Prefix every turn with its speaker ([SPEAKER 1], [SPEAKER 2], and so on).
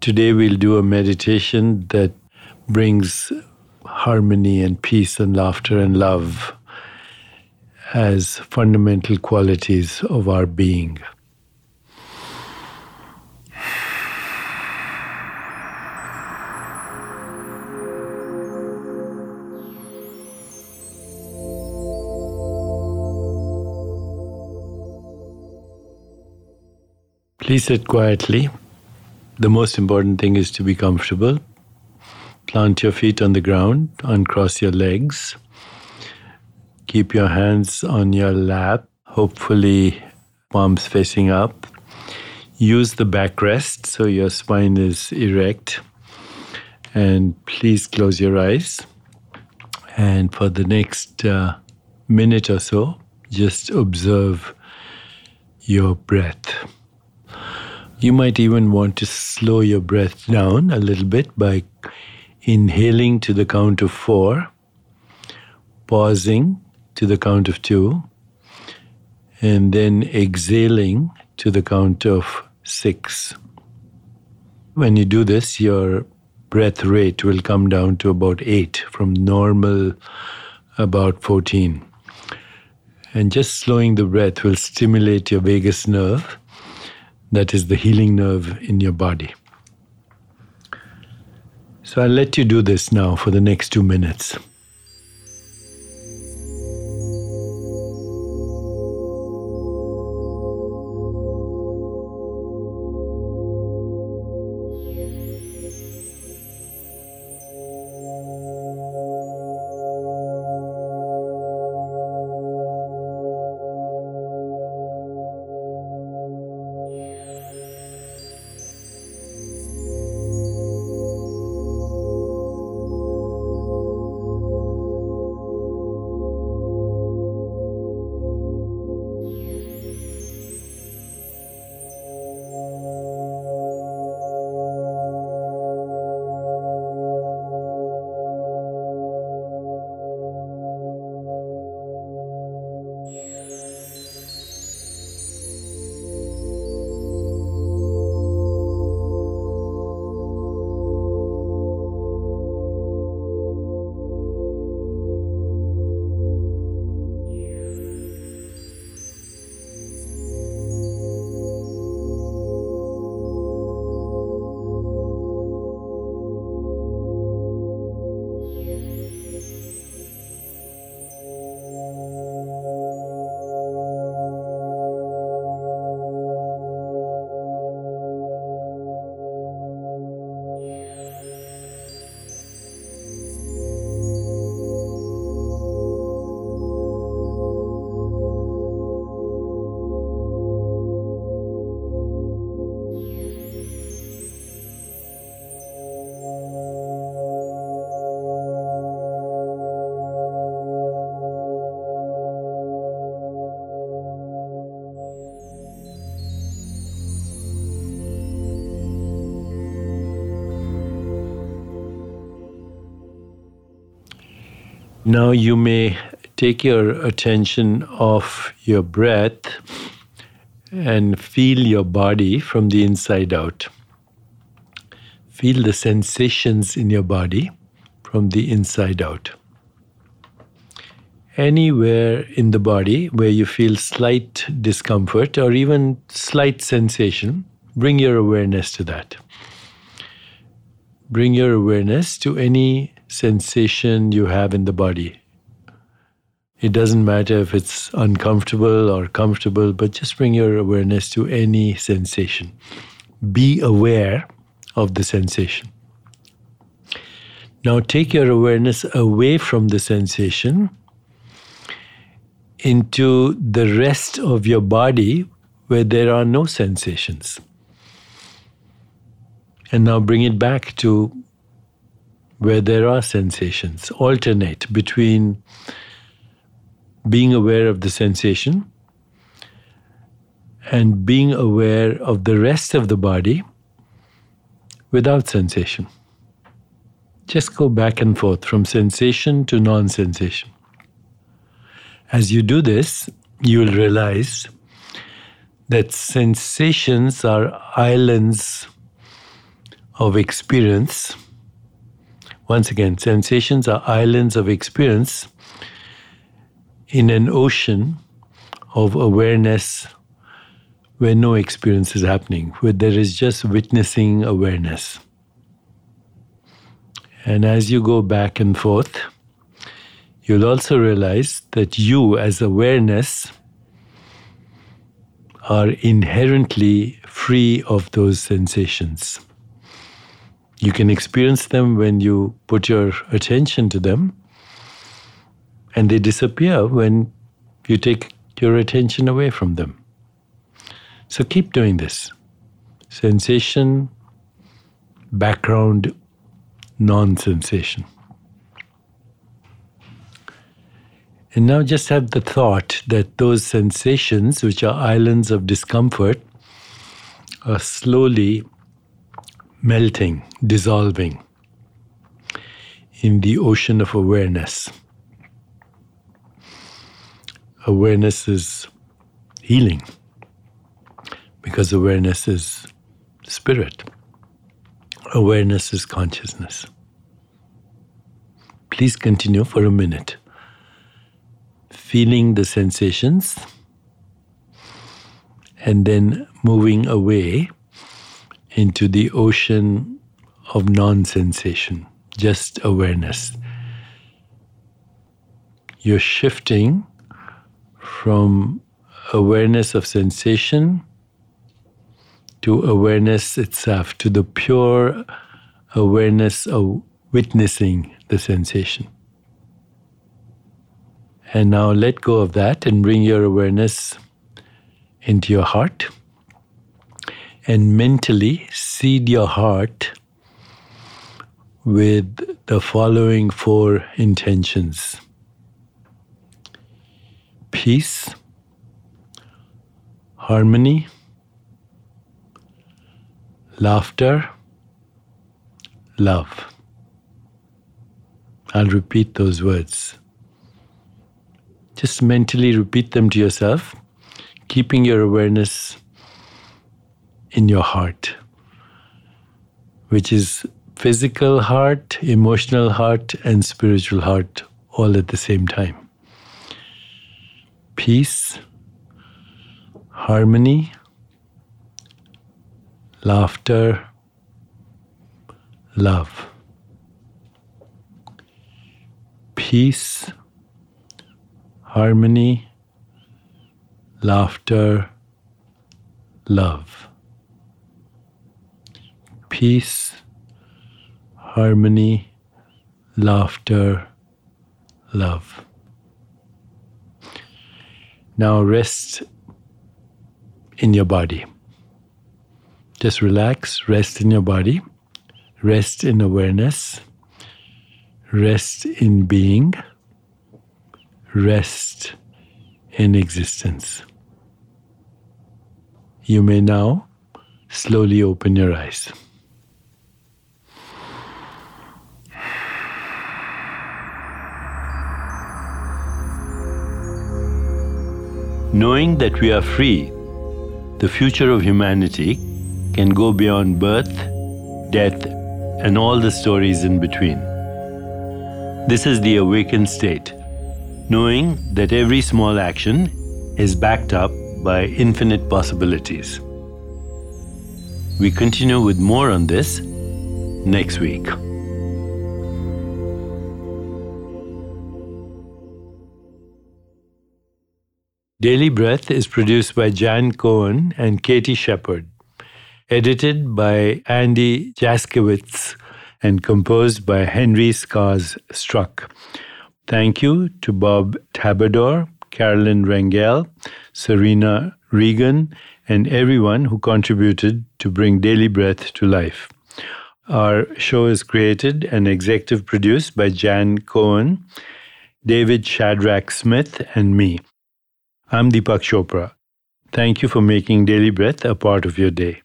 [SPEAKER 1] Today we'll do a meditation that brings harmony and peace and laughter and love as fundamental qualities of our being. Please sit quietly. The most important thing is to be comfortable. Plant your feet on the ground, uncross your legs. Keep your hands on your lap, hopefully, palms facing up. Use the backrest so your spine is erect. And please close your eyes. And for the next uh, minute or so, just observe your breath. You might even want to slow your breath down a little bit by inhaling to the count of four, pausing to the count of two, and then exhaling to the count of six. When you do this, your breath rate will come down to about eight from normal about 14. And just slowing the breath will stimulate your vagus nerve that is the healing nerve in your body. So I'll let you do this now for the next two minutes. Now you may take your attention off your breath and feel your body from the inside out. Feel the sensations in your body from the inside out. Anywhere in the body where you feel slight discomfort or even slight sensation, bring your awareness to that. Bring your awareness to any sensation you have in the body. It doesn't matter if it's uncomfortable or comfortable, but just bring your awareness to any sensation. Be aware of the sensation. Now take your awareness away from the sensation into the rest of your body where there are no sensations. And now bring it back to where there are sensations, alternate between being aware of the sensation and being aware of the rest of the body without sensation. Just go back and forth from sensation to non sensation. As you do this, you will realize that sensations are islands of experience. Once again, sensations are islands of experience in an ocean of awareness where no experience is happening, where there is just witnessing awareness. And as you go back and forth, you'll also realize that you, as awareness, are inherently free of those sensations. You can experience them when you put your attention to them, and they disappear when you take your attention away from them. So keep doing this. Sensation, background, non sensation. And now just have the thought that those sensations, which are islands of discomfort, are slowly melting, dissolving in the ocean of awareness. Awareness is healing because awareness is spirit. Awareness is consciousness. Please continue for a minute feeling the sensations and then moving away into the ocean of non sensation, just awareness. You're shifting from awareness of sensation to awareness itself, to the pure awareness of witnessing the sensation. And now let go of that and bring your awareness into your heart. And mentally seed your heart with the following four intentions peace, harmony, laughter, love. I'll repeat those words. Just mentally repeat them to yourself, keeping your awareness in your heart, which is physical heart, emotional heart, and spiritual heart all at the same time. Peace, harmony, laughter, love. Peace, harmony, laughter, love. Peace, harmony, laughter, love. Now rest in your body. Just relax, rest in your body, rest in awareness, rest in being rest in existence. You may now slowly open your eyes. Knowing that we are free, the future of humanity can go beyond birth, death, and all the stories in between. This is the awakened state knowing that every small action is backed up by infinite possibilities. We continue with more on this next week. Daily Breath is produced by Jan Cohen and Katie Shepard, edited by Andy Jaskiewicz, and composed by Henry Scars Struck. Thank you to Bob Tabador, Carolyn Rangel, Serena Regan, and everyone who contributed to bring Daily Breath to life. Our show is created and executive produced by Jan Cohen, David Shadrach Smith, and me. I'm Deepak Chopra. Thank you for making Daily Breath a part of your day.